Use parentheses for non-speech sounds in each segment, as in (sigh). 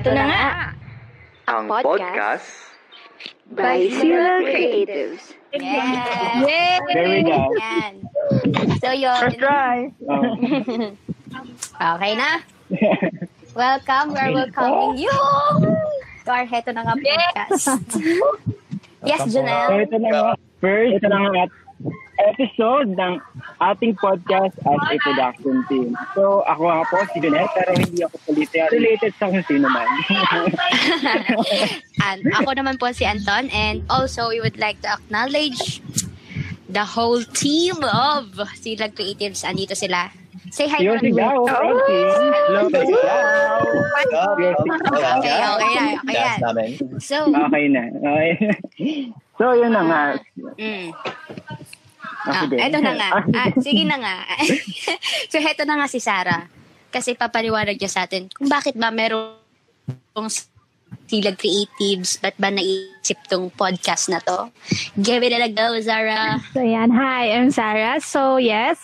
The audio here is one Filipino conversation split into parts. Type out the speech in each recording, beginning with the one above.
Eto na nga. Ang podcast By Sila Creatives. Yes! Yay! There we go. Yan. So yun. First try. Oh. (laughs) Okay na. (laughs) Welcome. We're welcoming you to our Heto na nga podcast. yes, So, Janelle. ito na nga. First, ito na nga episode ng ating podcast as a production team. So, ako nga po si Junet, pero hindi ako politically related sa kung sino man. (laughs) And ako naman po si Anton and also we would like to acknowledge the whole team of Silag Creatives. Andito sila. Say hi. Yo, naman. sigaw, team. Hello, sigaw. Okay, okay. Okay namin. So, Okay na. Okay. (laughs) So, yun na nga. mm, Ah, sige. eto na nga. (laughs) Ah, sige na nga. (laughs) so, heto na nga si Sarah. Kasi papaliwanag niya sa atin kung bakit ba merong Silag Creatives, ba't ba naisip tong podcast na to? Give it a go, Zara. So yan, hi, I'm Sarah. So yes,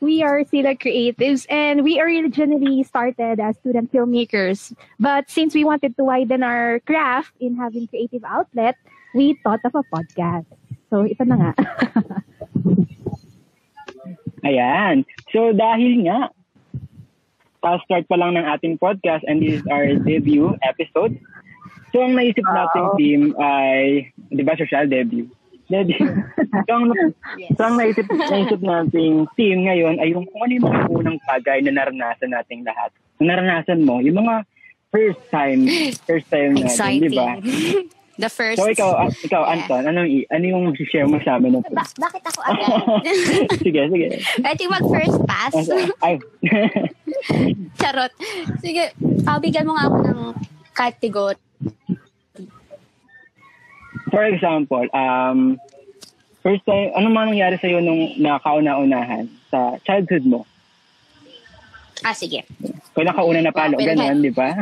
we are Sila Creatives and we originally started as student filmmakers. But since we wanted to widen our craft in having creative outlet, we thought of a podcast. So ito na nga. (laughs) Ayan. So, dahil nga, pa-start pa lang ng ating podcast and this is our (laughs) debut episode. So, ang naisip nating team ay, di ba, social debut? Debut. (laughs) so, ang, Yes. so, ang naisip, naisip nating team ngayon ay yung kung ano yung mga unang bagay na naranasan nating lahat. Naranasan mo, yung mga first time, first time natin, di ba? (laughs) The first. So, ikaw, ah, (laughs) ikaw Yeah. Anton, anong, i- ano yung share mo sa amin? Ba- bakit ako (laughs) agad? sige, sige. Pwede mag-first pass. Ay, (laughs) Charot. Sige, pabigyan mo nga ako ng category. For example, um, first time, ano man nangyari sa'yo nung nakauna-unahan sa childhood mo? Ah, sige. Kung nakauna na palo, Okay, ganun, di ba?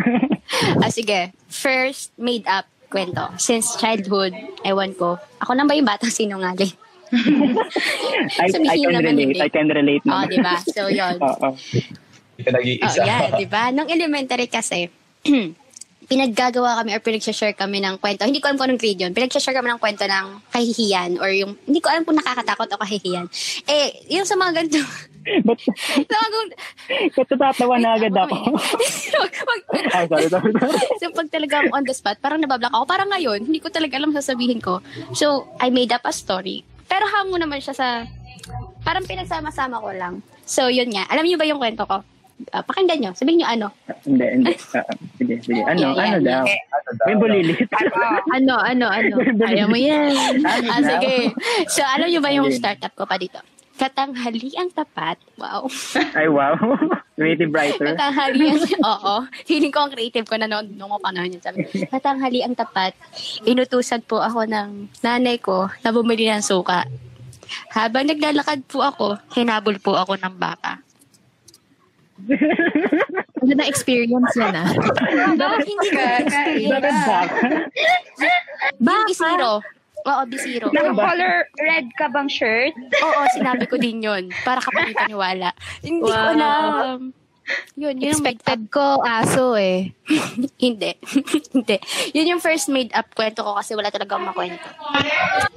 Ah, sige. First made up kwento. Since childhood, ewan ko. Ako na ba yung batang sinungaling? (laughs) I, I can naman relate, hindi. I can relate Oo, naman. di ba? So, (laughs) yun. Oo. Hindi ka Oh, nag-iisa. yeah, di ba? Nung elementary kasi, (clears throat) pinaggagawa kami or pinag-share kami ng kwento. Hindi ko alam kung anong grade yun. Pinag-share kami ng kwento ng kahihiyan or yung, hindi ko alam kung nakakatakot o kahihiyan. Eh, yung sa mga ganito, (laughs) Ba't, (laughs) ba't natatawa na agad ako? Ay, (laughs) sorry, sorry, sorry. so, pag talaga ako on the spot, parang nabablock ako. Parang ngayon, hindi ko talaga alam sasabihin ko. So, I made up a story. Pero hango naman siya sa, parang pinagsama-sama ko lang. So, yun nga. Alam niyo ba yung kwento ko? Ah, pakinggan nyo. Sabihin nyo ano. hindi, hindi. Oo, (laughs) sige, sige. Ano, Yeah, yeah, ano daw? May bulilit. ano, ano, ano? Ayaw mo yan. Ano Ah, sige. So, alam nyo ba yung startup ko pa dito? Katanghali ang tapat. Wow. (laughs) Ay, wow. (laughs) Creative writer. Katanghali ang... (laughs) Oo. Feeling ko ang creative ko na noon nung mga panahon yun. Sabi, katanghali ang tapat. Inutusan po ako ng nanay ko na bumili ng suka. Habang naglalakad po ako, hinabol po ako ng baka. Ano na experience yan ah? Bakit hindi ka? Bakit ba? Yung bisiro. Oo, bisiro. Naka-color red ka bang shirt? Oo, sinabi ko din yun. Para kapag paniwala. Hindi ko Wow. alam. Yun, yun yung Expected ko aso eh. (laughs) Hindi. (laughs) Hindi. Yun yung first made up kwento ko kasi wala talaga akong makwento.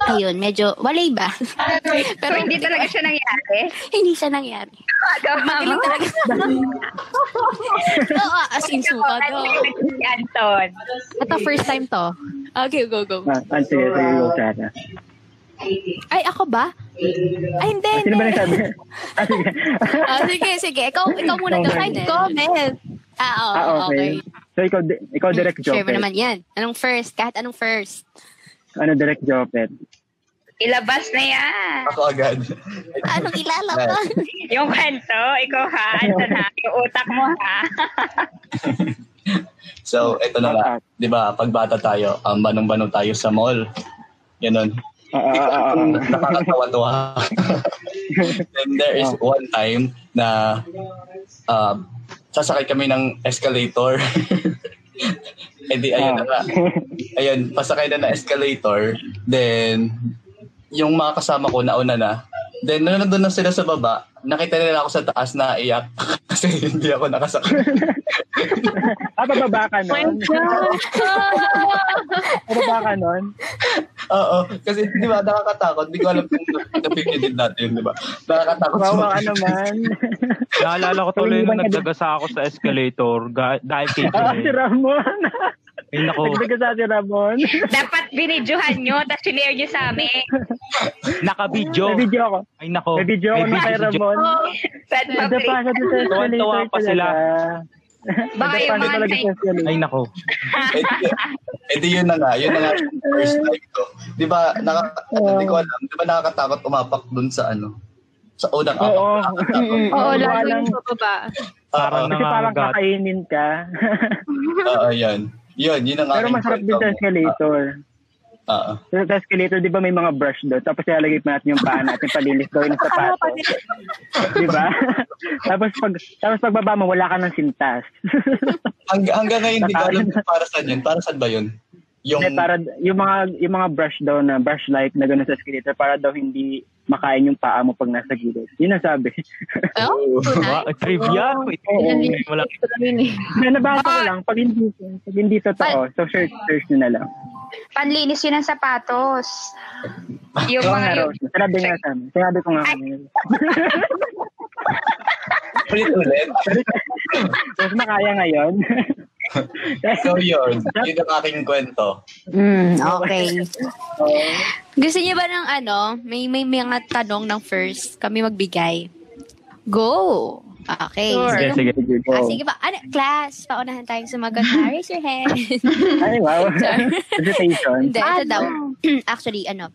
Ayun, medyo walay ba? (laughs) Pero hindi talaga siya nangyari. hindi siya nangyari. Magaling talaga. Oo, as in suka daw. Si Anton. Ito first time to. Okay, go, go. Ah, ah, sige, sige, go, Sarah. Ay, ako ba? Ay, hindi. Ah, Sino ba nagsabi? (laughs) Ah, sige. Ah, sige, sige. Ikaw, ikaw muna Okay. ka. Find comment. Ah, oo, Ah, okay. okay. So, ikaw, ikaw direct Share mo Jopet. naman yan. Anong first? Kahit anong first. Ano direct Jopet? Ilabas na yan. Ako agad. Anong ilalaban? Yung kwento, ikaw ha, Anton ha. Yung utak mo ha. So, ito na nga. Di ba, pag bata tayo, um, banong-banong tayo sa mall. Ganon. Ah, (laughs) ah, ah, ah, ah. Nakakatawa-tawa. (laughs) Then there is one time na uh, sasakay kami ng escalator. (laughs) Eh di, ayun na nga. Ayun, pasakay na na escalator. Then, yung mga kasama ko nauna na. Then, nung nandun na sila sa baba, nakita nila ako sa taas na iyak (laughs) kasi hindi ako nakasakay. (laughs) Ah, bababa ka My nun? God! (laughs) bababa ka nun? Oo, kasi di ba nakakatakot. Hindi ko alam kung napigil din natin, di ba? Nakakatakot ka sumakit. naman. Naalala ko tuloy nung nagdagasa ako sa escalator ga- dahil kay Ah, si. Ramon. Ay nako, Nagdaga sa si Ramon. (laughs) Dapat binidyohan nyo, tapos sinare nyo sa amin. naka-video. May video ako. Ay nako. May video ako na kay Ramon. Sad Nagda public. pa sa Tuwan-tuwa pa sila. Baka yung mga sa. Ay nako. (laughs) Di- di yun na nga, yun na nga first time ko. Di ba, naka, ano, di ko alam, di ba nakakatakot umapak dun sa ano? Sa unang apak. Oo. (laughs) Oo, lalo lang. yung pababa. Parang Oo, na- Kasi parang kakainin ka. Oo, yan. Yun, yun ang Pero masarap din sa escalator. Oo. Sa sa escalator, di ba may mga brush doon? Tapos ilalagay pa natin yung paa natin, palilis daw yung sapato. di ba? (laughs) tapos pag tapos pagbaba mo, wala ka ng sintas. Hang, hanggang ngayon, alam kung para saan yun. Para saan ba yun? Yung, Hindi, para yung mga yung mga brush daw na brush like na gano'n sa escalator para daw hindi makain yung paa mo pag nasa gilid. Yun ang sabi. (laughs) Oh, Wa- trivia. Wait, wala. na nabasa ko lang, pag hindi, pag hindi totoo, so search, search nyo na lang. Panlinis yun ng sapatos. Yung mga yung, Sinabi nga sa amin. Sinabi ko nga kanina. (laughs) ulit ulit. Mas makaya ngayon. (laughs) So yun, (laughs) yun ang aking kwento. Mm, okay. Gusto niyo ba ng ano, may may mga tanong ng first kami magbigay? Go! Okay. Sure. Sige, sige. Sige, go. Ah, sige ba? Ano, class, paunahan tayong sumagot. Raise your hand. (laughs) Ay, wow. Sorry. Hesitation. Hindi, ito daw. (clears throat) Actually, ano,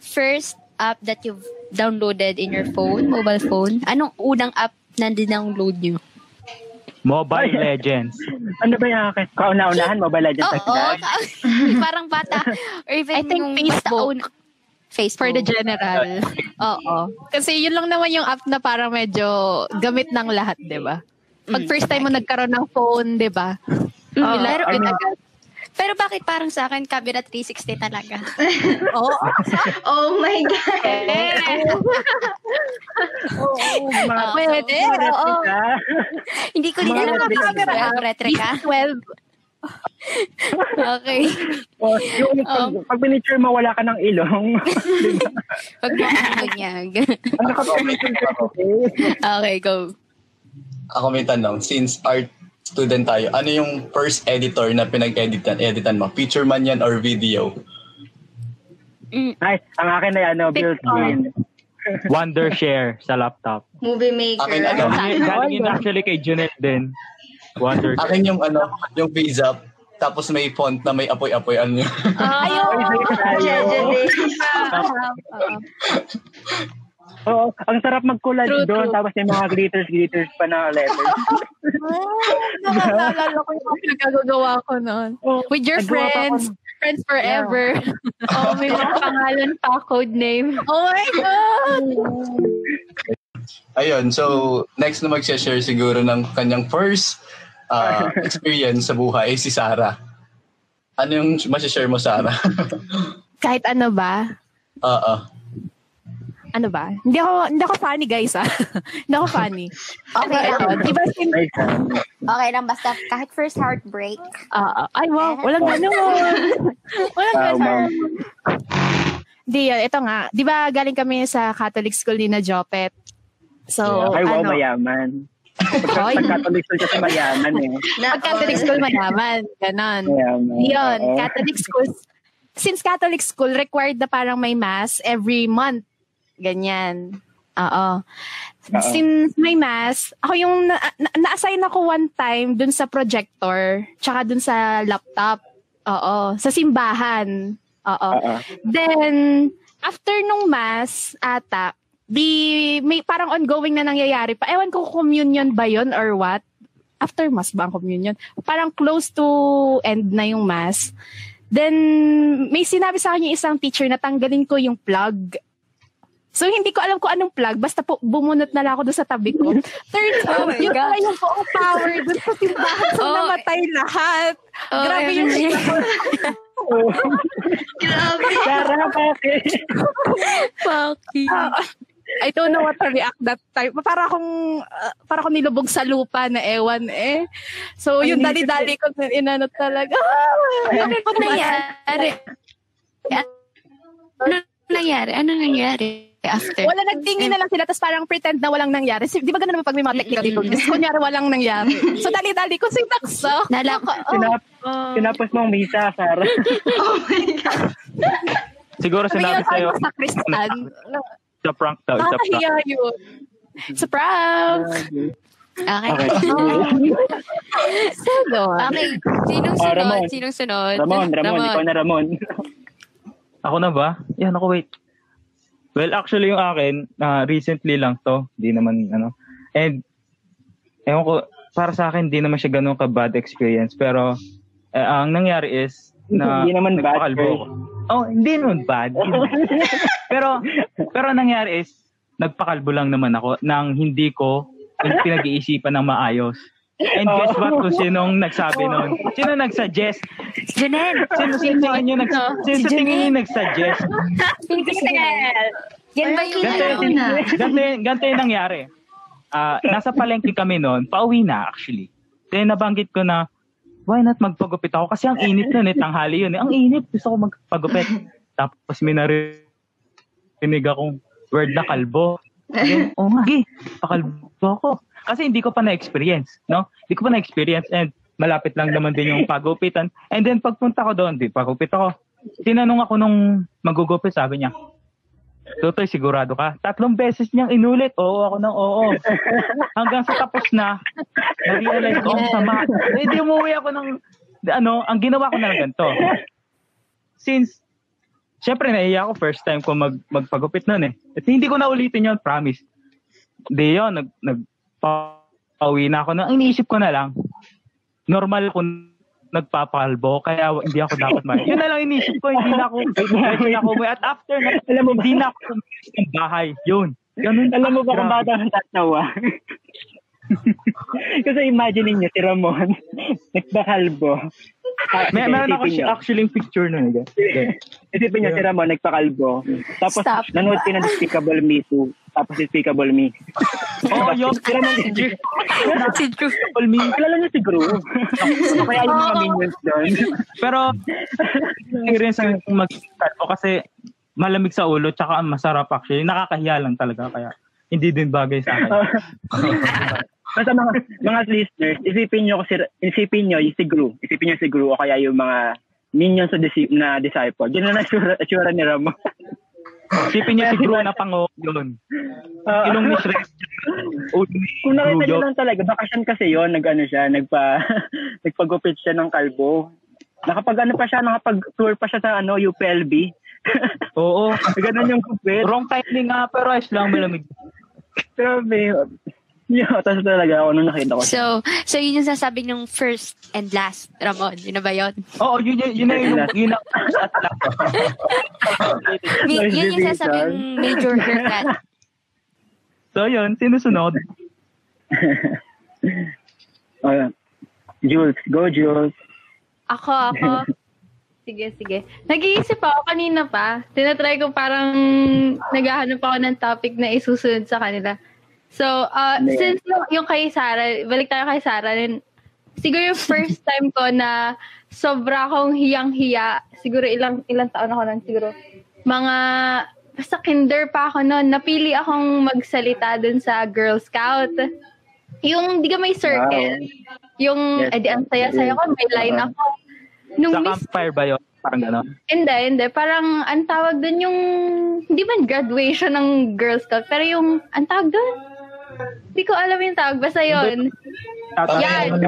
first app that you've downloaded in your phone, mobile phone, anong unang app na dinownload nyo? Mobile Legends. Ano ba yung akin? Kauna-unahan, Mobile Legends Oo, agad? (laughs) parang bata. Or even I think yung Facebook. Facebook. For the general. Oo. Kasi yun lang naman yung app na parang medyo gamit ng lahat, di ba? Pag Mm, first time mo nagkaroon ng phone, di ba? Mm, pero, yun agad. Pero bakit parang sa akin, camera 360 talaga? (laughs) Oo. Oh my God. (laughs) Oo, mga- Pwede, mga oo. Hindi ko din alam retrika. camera. Ang retrika? 12. Okay. Oh, yung pag, pag pinicture mo, wala ka ng ilong. Pag. Ang nakapinicture kasi. Okay, go. Ako may tanong, since art student tayo, ano yung first editor na pinag-editan editan mo? Picture man yan or video? Ay, ang akin na ano, built-in. Wondershare sa laptop. Movie maker. Akin ano? Galing yun actually kay Junel din. Wondershare. Akin yung ano, yung visa, tapos may font na may apoy-apoy. Ano yun? (laughs) Ayun. (laughs) Oo, ang sarap mag-collage True, doon, true. tapos may mga glitters-glitters pa na letters. (laughs) Nakakaalala ko yung pinagagawa ko noon. Oh, With your friends. Friends forever. oh, (laughs) may mga pangalan pa, code name. Oh my God! Ayun, so next na mag-share siguro ng kanyang first uh, (laughs) experience sa buhay ay si Sarah. Ano yung masishare mo, Sarah? Kahit ano ba? Oo. Ano ba? Hindi ako, hindi ako funny, guys, ah. (laughs) hindi ako funny. Okay lang. Ito, di ba sin-. Okay lang, basta kahit first heartbreak. Ah, ah, ay, wow, walang ganun. walang Wow, ganun. Di, yun, ito nga. Di ba galing kami sa Catholic school ni na Jopet? So, Ay, wow, ano, mayaman. Hoy. Pag Catholic school kasi mayaman eh. pag Catholic school mayaman. Ganon. Mayaman. Yun. Catholic school. Since Catholic school, required na parang may mass every month. Ganyan. Oo. Since may mass, ako yung na- na- na-assign ako one time dun sa projector, tsaka dun sa laptop. Oo. Sa simbahan. Oo. Then, after nung mass, ata, di, may parang ongoing na nangyayari pa. Ewan ko communion ba yun or what. After mass ba ang communion? Parang close to end na yung mass. Then, may sinabi sa akin yung isang teacher na tanggalin ko yung plug. So, hindi ko alam kung anong plug. Basta po, bumunot na lang ako doon sa tabi ko. (laughs) Turns out, Oh my yun God. pala yung buong power doon sa simbahan. So, Oh. namatay lahat. Grabe yung (laughs) Grabe. Sarah, bakit? Fucky. I don't know what to react that time. Para akong, uh, para akong nilubog sa lupa na ewan eh. So, yung dali-dali ko, inano talaga. Ah, Ano nangyari? Ano nangyari? Ano nangyari after? Wala, nagtingin na lang sila, tapos parang pretend na walang nangyari. Di ba ganun naman pag may mga technical difficulties? Kunyari walang nangyari. So, dali-dali ko sinaksak. Nala ko, Sinap, Oh. sinapos mong misa, Sarah. (laughs) Siguro Sabi sinabi niya, sa'yo, sa Kristan. sa prank daw, sa prank. Yun. Sa prank. okay. Okay. (laughs) So, doon. Okay. Sinong Ah, sunod? Ramon. Sinong sunod? Ramon, Ramon, ikaw na Ramon. Ako na ba? Yan ako, wait. Well, actually yung akin, ah, recently lang to. Di naman, ano. And, ewan ko, para sa akin, di naman siya ganun ka bad experience. Pero, eh, ang nangyari is, na Hindi naman bad, ako. Oh, hindi naman bad. (laughs) pero, pero ang nangyari is, nagpakalbo lang naman ako nang hindi ko pinag-iisipan ng maayos. And guess what kung sinong nagsabi nun? Sino nagsuggest? Junel! Sino sa tingin nyo, nags- sino sa tingin nyo nagsuggest? (laughs) Yan ba yung Ganito, ano yung- na? (laughs) ganito, yung- ganito yung nangyari. Ah, nasa palengke kami noon, pauwi na actually. Then nabanggit ko na, why not magpagupit ako? Kasi ang init nun eh, tanghali yun eh. Ang init, gusto ko magpagupit. Tapos may narinig akong word na kalbo. Then, oh nga, pakalbo ako. Kasi hindi ko pa na-experience, no? Hindi ko pa na-experience and malapit lang naman din yung pagupitan. And then pagpunta ko doon, di pagupit ako. Tinanong ako nung magugupit, sabi niya, Tutoy, sigurado ka? Tatlong beses niyang inulit. Oo, ako ng oo. (laughs) Hanggang sa tapos na, na-realize ko, ang sama. Eh, di umuwi ako ng, ano, ang ginawa ko na lang ganito. Since, syempre, naiya ako first time ko mag, magpagupit nun eh. At hindi ko na ulitin yun, promise. Di yun, nag, nagpa-uwi na ako. Ang iniisip ko na lang, normal ako nagpapakalbo, kaya hindi ako dapat may. (laughs) Yun na lang iniisip ko, hindi na ako, hindi na ako umuwi. At after na, Alam mo ba, hindi na ako umalis ng bahay. Yun. Ganun. alam mo ba kung bakit ako tatawa? Kasi imagine niyo si Ramon, (laughs) nagpakalbo. Ah, May, meron ako niyo. actually yung picture nun. eh. Isipin niyo si Ramon, nagpakalbo. Tapos, Stop. nanood ka ng Despicable Me 2. Tapos Despicable Me. Oo, oh, yun. Si Ramon, Si Drew. (laughs) People me. kilala niyo si Gru. (laughs) Kaya yung mga minions doon. Pero, experience ang mag o kasi malamig sa ulo tsaka masarap actually. Nakakahiya lang talaga kaya hindi din bagay sa akin. (laughs) Basta mga, mga listeners, isipin nyo kasi, isipin nyo si Gru. Isipin nyo si Gru o kaya yung mga minions na, disi- na disciple. Yun na natsura, natsura ni Ramon. Sipin niya si Gru na (laughs) pango yun. Ah, Ilong. Ulo ni Kung nakita nyo lang talaga, bakasyon kasi yon nag-ano siya, nagpa, (laughs) nagpagupit siya ng kalbo. Nakapag ano pa siya, nakapag-tour pa siya sa ano, UPLB. Oo. (laughs) Ganun yung gupit. Wrong timing nga pero ayos lang malamig. Grabe. (laughs) Yo, tapos talaga ako nung nakita ko. siya. So, so yun yung sasabi ng first and last, Ramon. Yun na ba yun? Oo, yun yun yun (laughs) yun na at lang. Mi- Nice yun yung sasabing major haircut. (laughs) So yun, sinusunod. Uh, Jules, go Jules. Ako, ako. Sige, sige. Nag-iisip ako kanina pa. Tinatry ko parang naghahanap ako ng topic na isusunod sa kanila. So, uh, Ano yan? since yung, yung kay Sarah, balik tayo kay Sarah, then, siguro yung first (laughs) time ko na sobra akong hiyang-hiya, siguro ilang ilang taon ako nun, siguro mga, basta kinder pa ako noon, napili akong magsalita dun sa Girl Scout. Yung, di ka may circle. Yung, Yes. edi ang saya-saya ko, may line Uh-huh. ako. Nung Sa miss campfire ba yun? Parang gano'n. hindi, hindi. Parang, ang tawag doon yung, hindi man graduation ng Girl Scout, pero yung, ang tawag doon? Hindi ko alam yung tawag. Basta yun. Yan.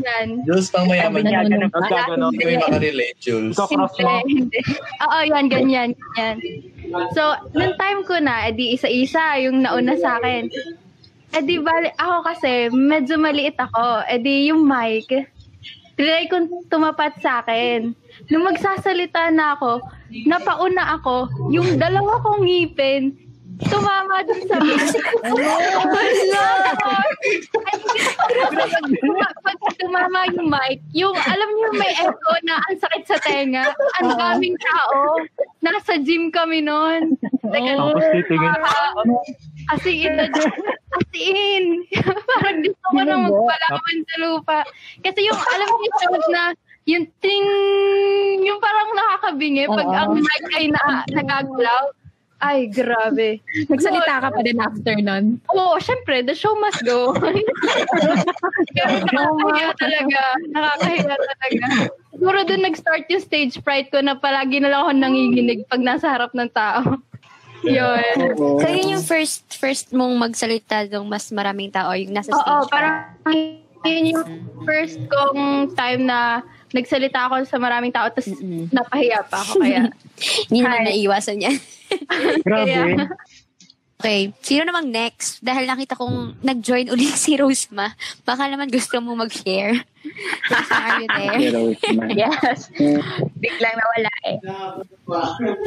Yan. Jules, pang mayaman ganun. Gaganon. Hindi mo makarelate, Jules. Hindi. Oo, yan, ganyan, ganyan. So, nung time ko na, edi isa-isa yung nauna sa akin. Edi bali, ako kasi, medyo maliit ako. Edi yung mic, trinay kong tumapat sa akin. Nung magsasalita na ako, napauna ako, yung dalawa kong ngipin, tumama dun sa mic. Wala! Tuma- Pag tumama yung mic, yung, alam niyo may echo na ang sakit sa tenga, ang daming tao. nasa gym kami noon. Like, Tapos titingin. As in, as in. Parang gusto ko na magpalaman sa lupa. Kasi yung, alam yung sound na, yung ting, yung parang nakakabingi pag ang mic ay na, nagagalaw. Ay, grabe. (laughs) Nagsalita ka pa din after nun. Oo, syempre, the show must go. (laughs) Pero nakakahiya talaga. Nakakahiya talaga. Siguro doon nag-start yung stage fright ko na palagi na lang ako nanginginig pag nasa harap ng tao. Yun. So, yun yung first first mong magsalita ng mas maraming tao, yung nasa stage. Oo, parang yun yung first kong time na nagsalita ako sa maraming tao tapos Mm-mm. napahiya pa ako kaya. (laughs) Hindi naman Hi. naiiwasan yan. (laughs) Grabe. Okay. Sino namang next? Dahil nakita kong nag-join uli (laughs) si Rosema. Baka naman gusto mo mag-share. Are you there? Yes. Biglang nawala eh.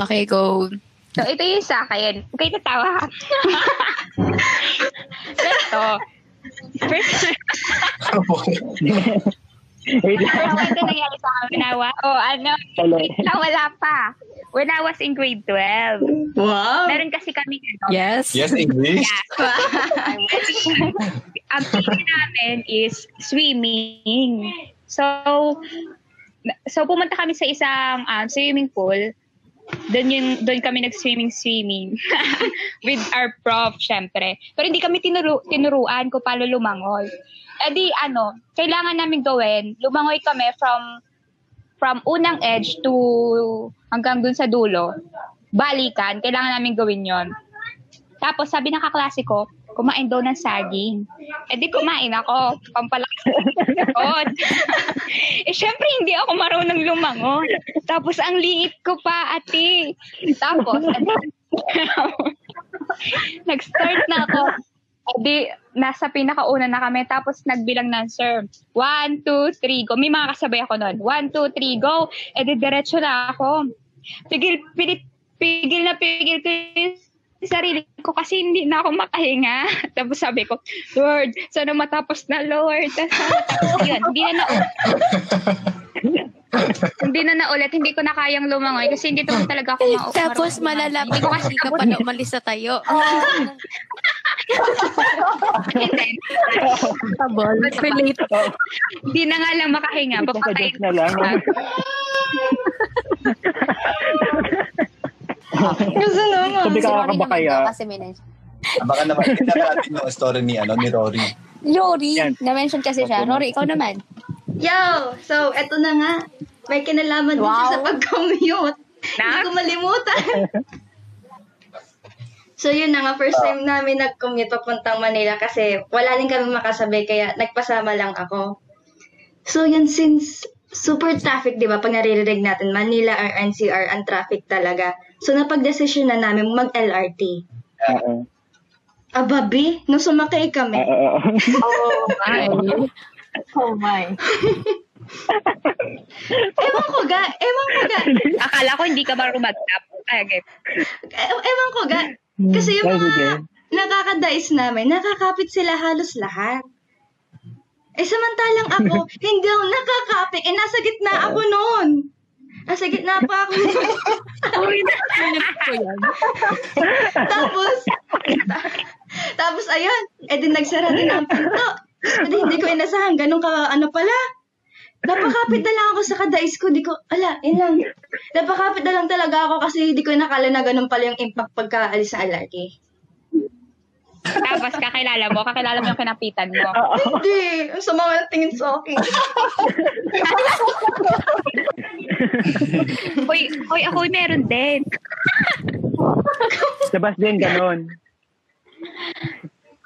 Okay, go. So, ito yung sa akin. Okay, natawa ka. Ito. First, Wait lang. first time nangyari sa akin. Nawa. Oh, ano? Tuloy. Ah, wala pa. When I was in grade 12. Wow. Meron kasi kami ano, Yes. Yes, English. (laughs) ang PE namin is swimming. So, so pumunta kami sa isang um, swimming pool. Doon yung doon kami nag-swimming swimming (laughs) with our prof syempre. Pero hindi kami tinuro, tinuruan kung paano lumangoy. Eh di ano, kailangan namin gawin, lumangoy kami from from unang edge to hanggang dun sa dulo. Balikan, kailangan namin gawin 'yon. Tapos sabi ng kaklase ko, kumain daw ng saging. Eh di kumain ako, pampalaki (laughs) sa likod. (laughs) eh syempre hindi ako marunong lumangon. Tapos ang liit ko pa, ate. Tapos, (laughs) nag-start na ako. Eh di, nasa pinakauna na kami. Tapos nagbilang ng sir. One, two, three, go. May mga kasabay ako nun. One, two, three, go. Eh di, diretso na ako. Pigil, pigil, pigil na pigil ko yung sarili ko kasi hindi na ako makahinga. (laughs) Tapos sabi ko, Lord, sana matapos na, Lord. Tapos, (laughs) yun, hindi na na hindi na naulit, hindi ko na kayang lumangoy kasi hindi naman talaga ako (laughs) ma- Tapos malalapit lumangoy. kasi ka pa na umalis sa tayo. Hindi, Tabol. Relate. hindi na nga lang makahinga. Suggest na lang. Gusto naman. Sabi ka ka ba kaya? Kasi may na- Baka naman, tingnan natin yung story ni, ano, ni Rory. Rory, Yan. na-mention kasi siya. Rory, ikaw naman. Yo! So, eto na nga. May kinalaman din siya sa pag-commute. Hindi ko malimutan. (laughs) so, yun na nga. First time namin nag-commute papuntang Manila kasi wala din kami makasabay kaya nagpasama lang ako. So, yun since super traffic, di ba? Pag naririnig natin, Manila or NCR, ang traffic talaga. So, napag-desisyon na namin mag-LRT. Oo. Ababi, nung sumakay kami, Oo. (laughs) Oh my. Oh my. ewan ko ga, ewan ko ga, Akala ko hindi ka marunong mag-tap. Ay, okay. E- ewan ko ga. Kasi yung mga nakakadais namin, nakakapit sila halos lahat. Eh, samantalang ako, (laughs) hindi ako nakakapit. Eh, nasa gitna ako noon. Nasa gitna pa ako. (laughs) (laughs) tapos, tapos ayun, eh di nagsara din ang pinto. Di, hindi ko inasahan, ganun ka, ano pala. Napakapit na lang ako sa kadais ko. Di ko, ala, yun lang. Napakapit na lang talaga ako kasi di ko nakala na ganun pala yung impact pagkaalis sa LRT. Tapos kakilala mo, kakilala mo yung kinapitan mo. (laughs) Hindi. Ang sama nga ng tingin sa akin. (laughs) Hoy, hoy, ako meron din. Sabas din, ganon.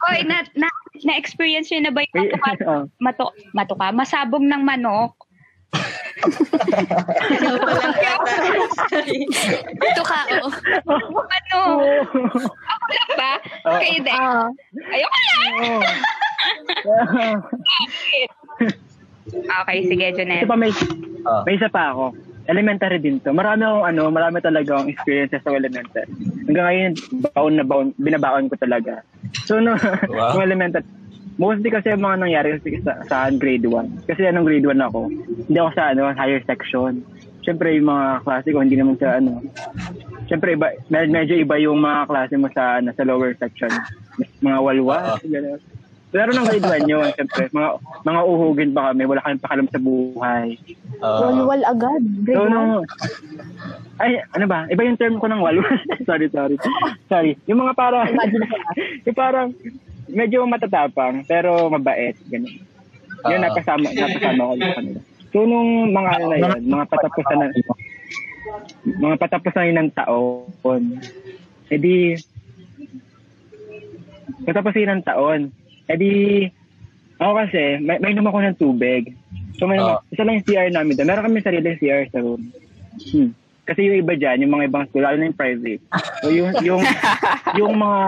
Hoy, na, na, na-experience nyo na ba yung matuka, oh. mato, matuka, masabong ng manok? Ito ka, oo. Ano? Ako lang ba? Kayo din. Ah. Ayoko lang. (laughs) Okay, sige, Ito Junel. pa may, Ah. may isa pa ako. Elementary din to. Marami akong ano, marami talaga akong experiences sa elementary. Hanggang ngayon, baon na baon, binabaon ko talaga. So, no, (laughs) Wow. elementary, mostly kasi yung mga nangyari kasi sa, sa grade 1. Kasi anong grade 1 ako, hindi ako sa ano, higher section. Siyempre, yung mga klase ko, hindi naman sa ano, syempre iba, med- medyo iba yung mga klase mo sa nasa lower section. Mga walwa, gano'n. Pero nang grade 1 yun, syempre, mga, mga uhugin pa kami, wala kami pakalam sa buhay. Oo. Walwal agad. So, Grade one. nung, ay, ano ba? Iba yung term ko ng walwa. (laughs) sorry, sorry. Sorry. Yung mga parang, (laughs) yung parang, medyo matatapang, pero mabait. Ganun. Yun, Ah. napasama, napasama ko sa kanila. So, nung mga ano na yun, mga patapusan na, mga patapusan na yun ng taon, edi, patapusan ng taon, edi, ako kasi, may, may inom ako ng tubig. So, may, Ah. isa lang yung CR namin doon. Meron kami sariling CR sa room. Hmm. Kasi yung iba dyan, yung mga ibang school, lalo na yung private. So yung yung (laughs) yung mga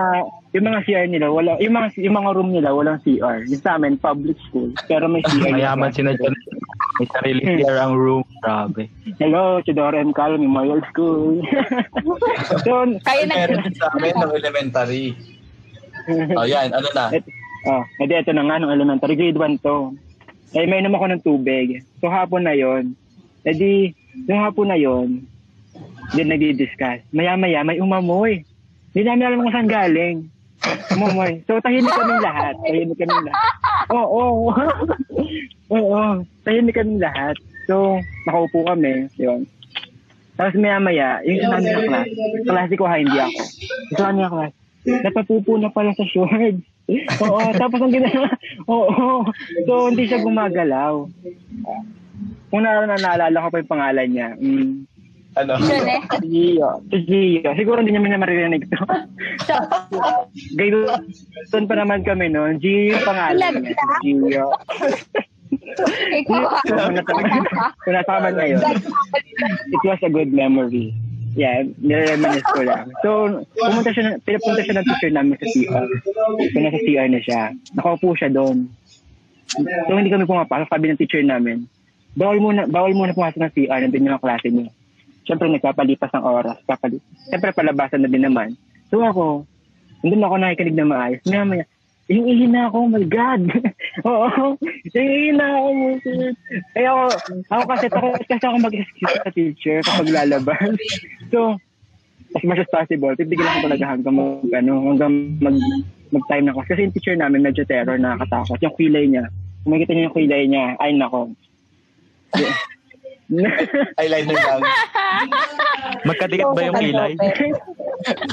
yung mga CR nila, wala yung mga yung mga room nila walang CR. Yung sa amin public school, pero may CR. Mayaman sila dyan. May sarili CR ang room. Grabe. Hello, Chidora M. Cal, Memorial School. (laughs) so, Kaya nag... Meron sa amin ng elementary. Oh, yan. Ano na? Oh, edi ito na nga nung elementary grade 1 to. Eh may inom ako ng tubig. So hapon na 'yon. Edi yung hapon na 'yon, din nagdi-discuss. Maya-maya may umamoy. Hindi namin alam kung saan galing. Umamoy. So tahimik kami lahat. Tahimik kami lahat. Oo. Oo. (laughs) Oo. Tahimik kami lahat. So nakaupo kami. 'yon. Tapos maya-maya, yung isa namin na class, klase ko ha, hindi ako. Isa namin na class, napapupo na pala sa shorts. Oo, tapos ang ginawa, oo, so hindi siya gumagalaw. Kung na, na naalala ko pa yung pangalan niya, mm, Ano? Gio. Si Gio. Siguro hindi niya man maririnig to. Gaya doon pa naman kami noon. Gio yung pangalan niya. Gio. Ikaw, Kung nasa, kung nasa ka man ngayon, it was a good memory. Yeah, nire-reminisce ko lang. So, pumunta siya, na- pinapunta siya ng teacher namin sa CR. So, nasa CR na siya. Nakaupo siya doon. So, hindi kami pumapasok. Sabi ng teacher namin, bawal muna, bawal muna pumasok ng CR. Nandun yung klase niyo. Siyempre, nagpapalipas ng oras. Papalipas. Siyempre, palabasan na din naman. So, ako, nandun ako nakikinig na maayos. Maya, maya, yung ihin na ako, oh my God. (laughs) Oo, yung ihin na ako. Kaya ako, ako kasi, takot kasi ako mag-excuse sa teacher kapag lalabas. So, as much as possible, titigil ako talaga hanggang mag, ano, hanggang mag, mag-time na class. Kasi yung teacher namin medyo terror, nakakatakot. Yung kilay niya, kung makikita niyo yung kilay niya, ay nako. (laughs) Eyeliner lang. Magkadikit ba yung kilay?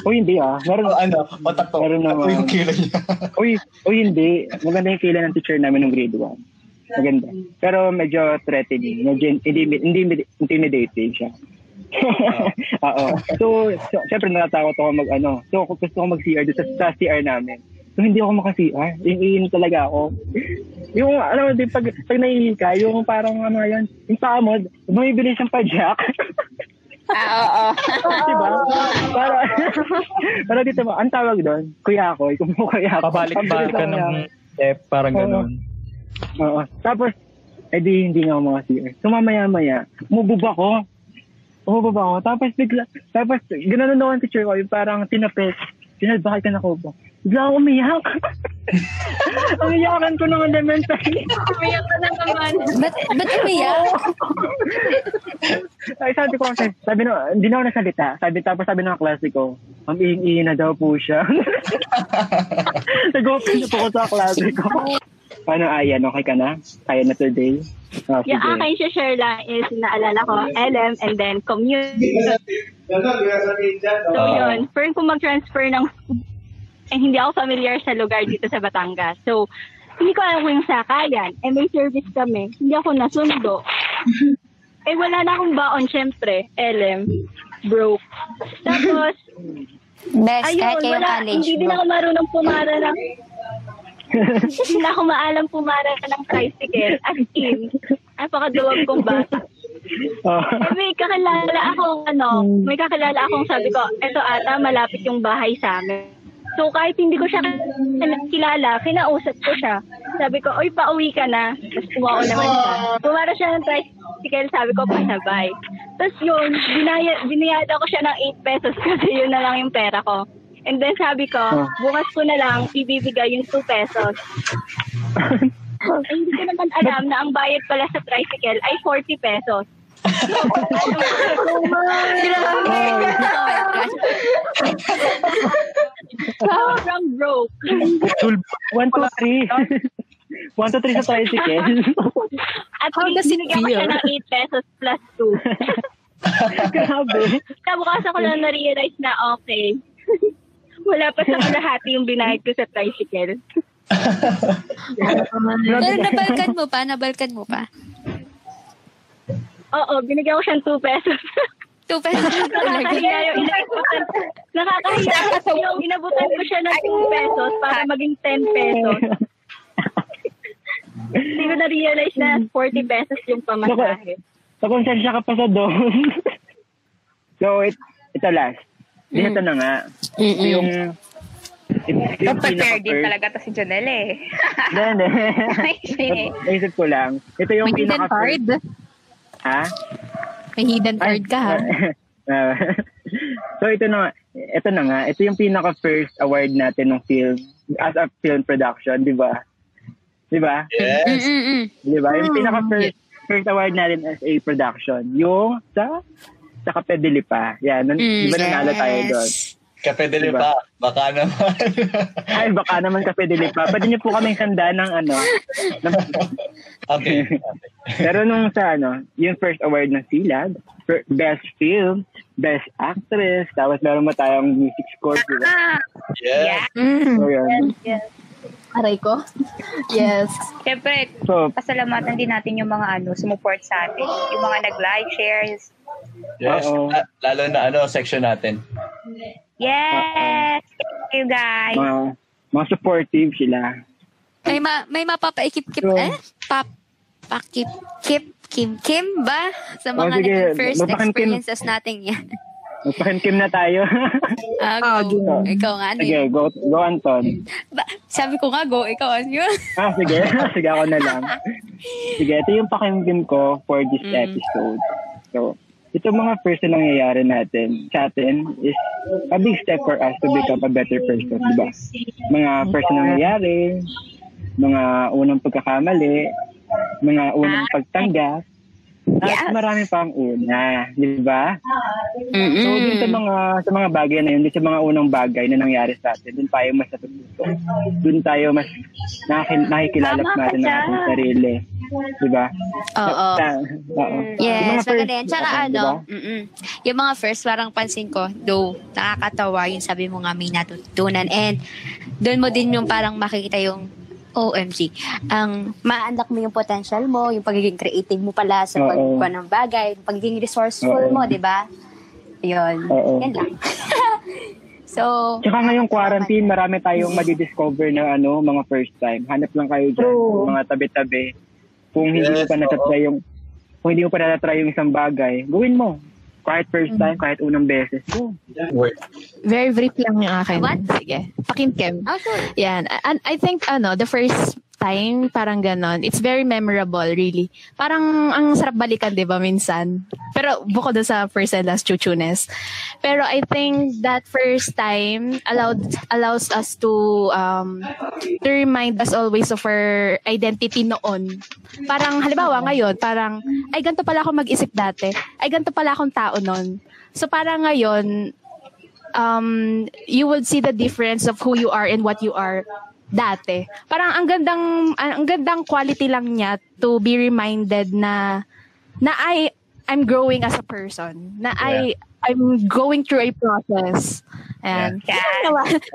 o hindi ah. Meron, O, ano? O, tato. Meron Tato naman. yung kilo niya. (laughs) Uy, uy hindi. Maganda yung kilay ng teacher namin ng grade 1. Maganda. Pero medyo threatening. Medyo intimi- intimi- intimidating siya. (laughs) Oo. So, so, syempre natatakot ako mag ano. So, kung gusto ko mag-CR doon sa, sa CR namin. So, hindi ako maka-CR. Iin talaga ako. Yung, ano, di, pag, pag naihi ka, yung parang ano yan, yung paa mo, bumibili siyang pa-jack. Ah, oo. (laughs) diba? Para, para dito mo, ang tawag doon, kuya ako, ikaw mo kuya ako. Pabalik ba ka ng step? Parang Oo. ganun. Oo. Tapos, edi hindi nga ako mga So mamaya-maya, umubog ako. Umubog ako. Tapos bigla, tapos gano'n ako ang teacher ko, yung parang tinapit. Sinal, bakit ka nakupo? Bigla ako umiyak. (laughs) Umiyakan ko ng elementary. Umiyak ka na naman. Ba't, ba't umiyak? (laughs) Ay, sabi ko kasi, sabi no, hindi na ako nasalita. Sabi, tapos sabi ng klase ko, ang iing na daw po siya. (laughs) Nag-open na po ko sa klase ko. Paano, Ayan? Okay ka na? Kaya na today? Oh, Yung sige. akin siya share lang is naalala ko, LM and then commute. So yun, first kung mag-transfer ng eh, hindi ako familiar sa lugar dito sa Batangas. So, hindi ko alam kung yung sakayan. Eh, may service kami. Hindi ako nasundo. eh, wala na akong baon, syempre. LM. Broke. Tapos, Best, kahit ayun, kayo wala. college, Hindi din bro. ako marunong pumara ng (laughs) hindi na ako maalam pumara ng tricycle. As in, napakaduwag kong bata. Oh. Eh, may kakilala akong ano, may kakilala akong sabi ko, eto ata malapit yung bahay sa amin. So kahit hindi ko siya kilala, kinausap ko siya. Sabi ko, oy, pauwi ka na. Tapos kumao naman siya. Pumara siya ng tricycle, sabi ko, pasabay. Tapos yun, binaya, binayada ko siya ng 8 pesos (laughs) kasi yun na lang yung pera ko. And then sabi ko, ah. bukas ko na lang ibibigay yung 2 pesos. Ay, hindi ko naman alam na ang bayad pala sa tricycle ay 40 pesos. Grabe. Sobrang broke. One, two, three. One, two, three sa tricycle. At How does it feel? siya ng 8 pesos plus 2. (laughs) Grabe. Kabukasan ko lang na-realize na okay. Wala pa sa kalahati yung binayad ko sa tricycle. Pero nabalkan mo pa, nabalkan mo pa. Oo, binigyan ko siyang 2 pesos. Two pesos talaga. Nakakahiya yung inabutan. Nakakahiya kasi yung inabutan ko siya ng 2 pesos para maging 10 pesos. Hindi ko na-realize na 40 pesos yung pamasahe. So, konsensya ka pa sa doon. so, it, ito last. Di ito na nga. Ito yung... Ito yung Prepared din talaga to si Jonelle eh. Hindi, hindi. (laughs) Naisip ko lang. Ito yung May hidden card? Ha? May hidden card ka ha? (laughs) Ah. so ito na ito na nga, ito yung pinaka first award natin ng film as a film production, di ba? Di ba? Yes. Mm-mm-mm. Di ba? Yung Hmm. pinaka first first award natin as a production, yung sa sa Cafe de Lipa. Yan, nun, di ba nanalo tayo doon? Kape de Diba? Lipa. Baka naman. (laughs) Ay, baka naman Cafe de Lipa. Pwede niyo po kaming sanda ng ano. ng- okay. (laughs) Pero nung sa ano, yung first award ng Silad, fir- best film, best actress, tapos meron mo tayong music score, di ba? Yes. Mm. So, yun. Aray ko. Yes. Siyempre, So, pasalamatan din natin yung mga ano, sumuport sa atin. Yung mga nag-like, shares. Yes. La- Lalo na ano, section natin. Yes! Thank you guys. mga, mga supportive sila. May ma may mapapaikip-kip So- eh? Pap pakip kip kim kim ba sa Oh, mga sige. naging first experiences natin yan. Magpakankim na tayo. (laughs) Ah, go. go. Ikaw nga ano sige, yun. go, go Anton. Ba- sabi ko nga go, ikaw ano yun? Ah, sige. (laughs) (laughs) sige, ako na lang. Sige, ito yung pakimkim ko for this Mm. episode. So, ito mga first na nangyayari natin sa atin is a big step for us to become a better person, di ba? Mga first na nangyayari, mga unang pagkakamali, mga unang pagtanggap, at Yes. marami pang una, di ba? Mm. So, dun sa mga, sa mga bagay na yun, dun sa mga unang bagay na nangyari sa atin, dun tayo mas natututo. Dun tayo mas nakikil- nakikilala Tama natin ang ating sarili. Di ba? Oo. Oo. Yes, mga first, maganda yan. Tsaka ano, di ba? mm yung mga first, parang pansin ko, though, nakakatawa yung sabi mo nga may natutunan. And, doon mo din yung parang makikita yung OMG. Ang ma-unlock mo yung potential mo, yung pagiging creative mo pala sa pagkuha ng bagay, yung pagiging resourceful Oo. mo, di ba? Yun. Oo. Yan lang. (laughs) so, Tsaka ngayong quarantine, marami tayong madidiscover na ano, mga first time. Hanap lang kayo dyan, True. mga tabi-tabi. Kung hindi mo Yes, pa natatry yung kung hindi mo pa natatry yung isang bagay, gawin mo. Kahit first Mm. time, kahit unang beses. Go. Word. Very brief lang yung akin. What? Sige. Pakimkim. oh, sure. Yan. And I think, ano, the first time, parang ganon. It's very memorable, really. Parang ang sarap balikan, di ba, minsan. Pero bukod doon sa first and last chuchunes. Pero I think that first time allowed allows us to um to remind us always of our identity noon. Parang halimbawa ngayon, parang ay ganito pala ako mag-isip dati. Ay ganito pala akong tao noon. So parang ngayon um you would see the difference of who you are and what you are dati. Parang ang gandang ang gandang quality lang niya to be reminded na na I I'm growing as a person. Na I I'm going through a process. And Yeah.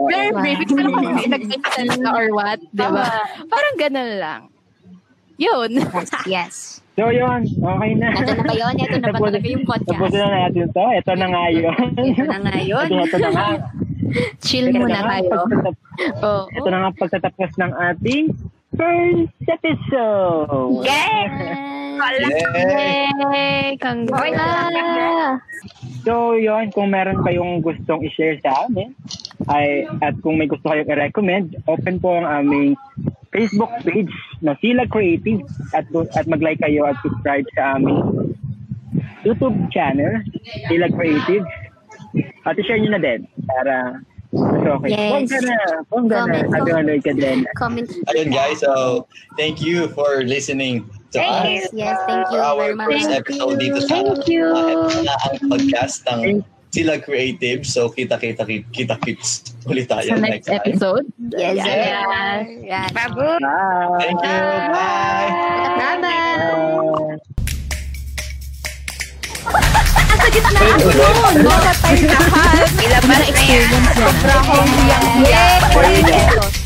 very brief. Ko alam kung sense na or what, di ba? Parang ganun lang. Yun. Yes. So yun, okay na. Ito na ba yun? Ito na ba talaga yung podcast? Tapos na natin to. Ito na nga yun. Ito na nga yun. Ito, ito na nga. (laughs) Chill Ito muna tayo. pagtatap- (laughs) Oh. Ito na nga pagtatapos ng ating first episode. Yes! Yes. Yay! Congrats! So, yun, kung meron kayong gustong i-share sa amin, ay, at kung may gusto kayong i-recommend, open po ang aming Facebook page na Sila Creative at, at mag-like kayo at subscribe sa aming YouTube channel, Sila Creative. At i-share nyo na din para mas okay. Yes. Huwag ka na, na, Comment, at comment. ka din. Comment. Ayun guys, so thank you for listening to Thank us. Yes, thank you For our very much. first episode dito sa Thank you. uh, na ang podcast ng sila creative. So, kita-kita, kita-kits ulit tayo Sa next time. episode. Yes, Yeah. sir. Yan. Babu! Bye! Thank you. Bye. Bye-bye. Bye! Mga tayo lahat. Ilabas na yan. Sobra akong hiyang-hiya. Yay!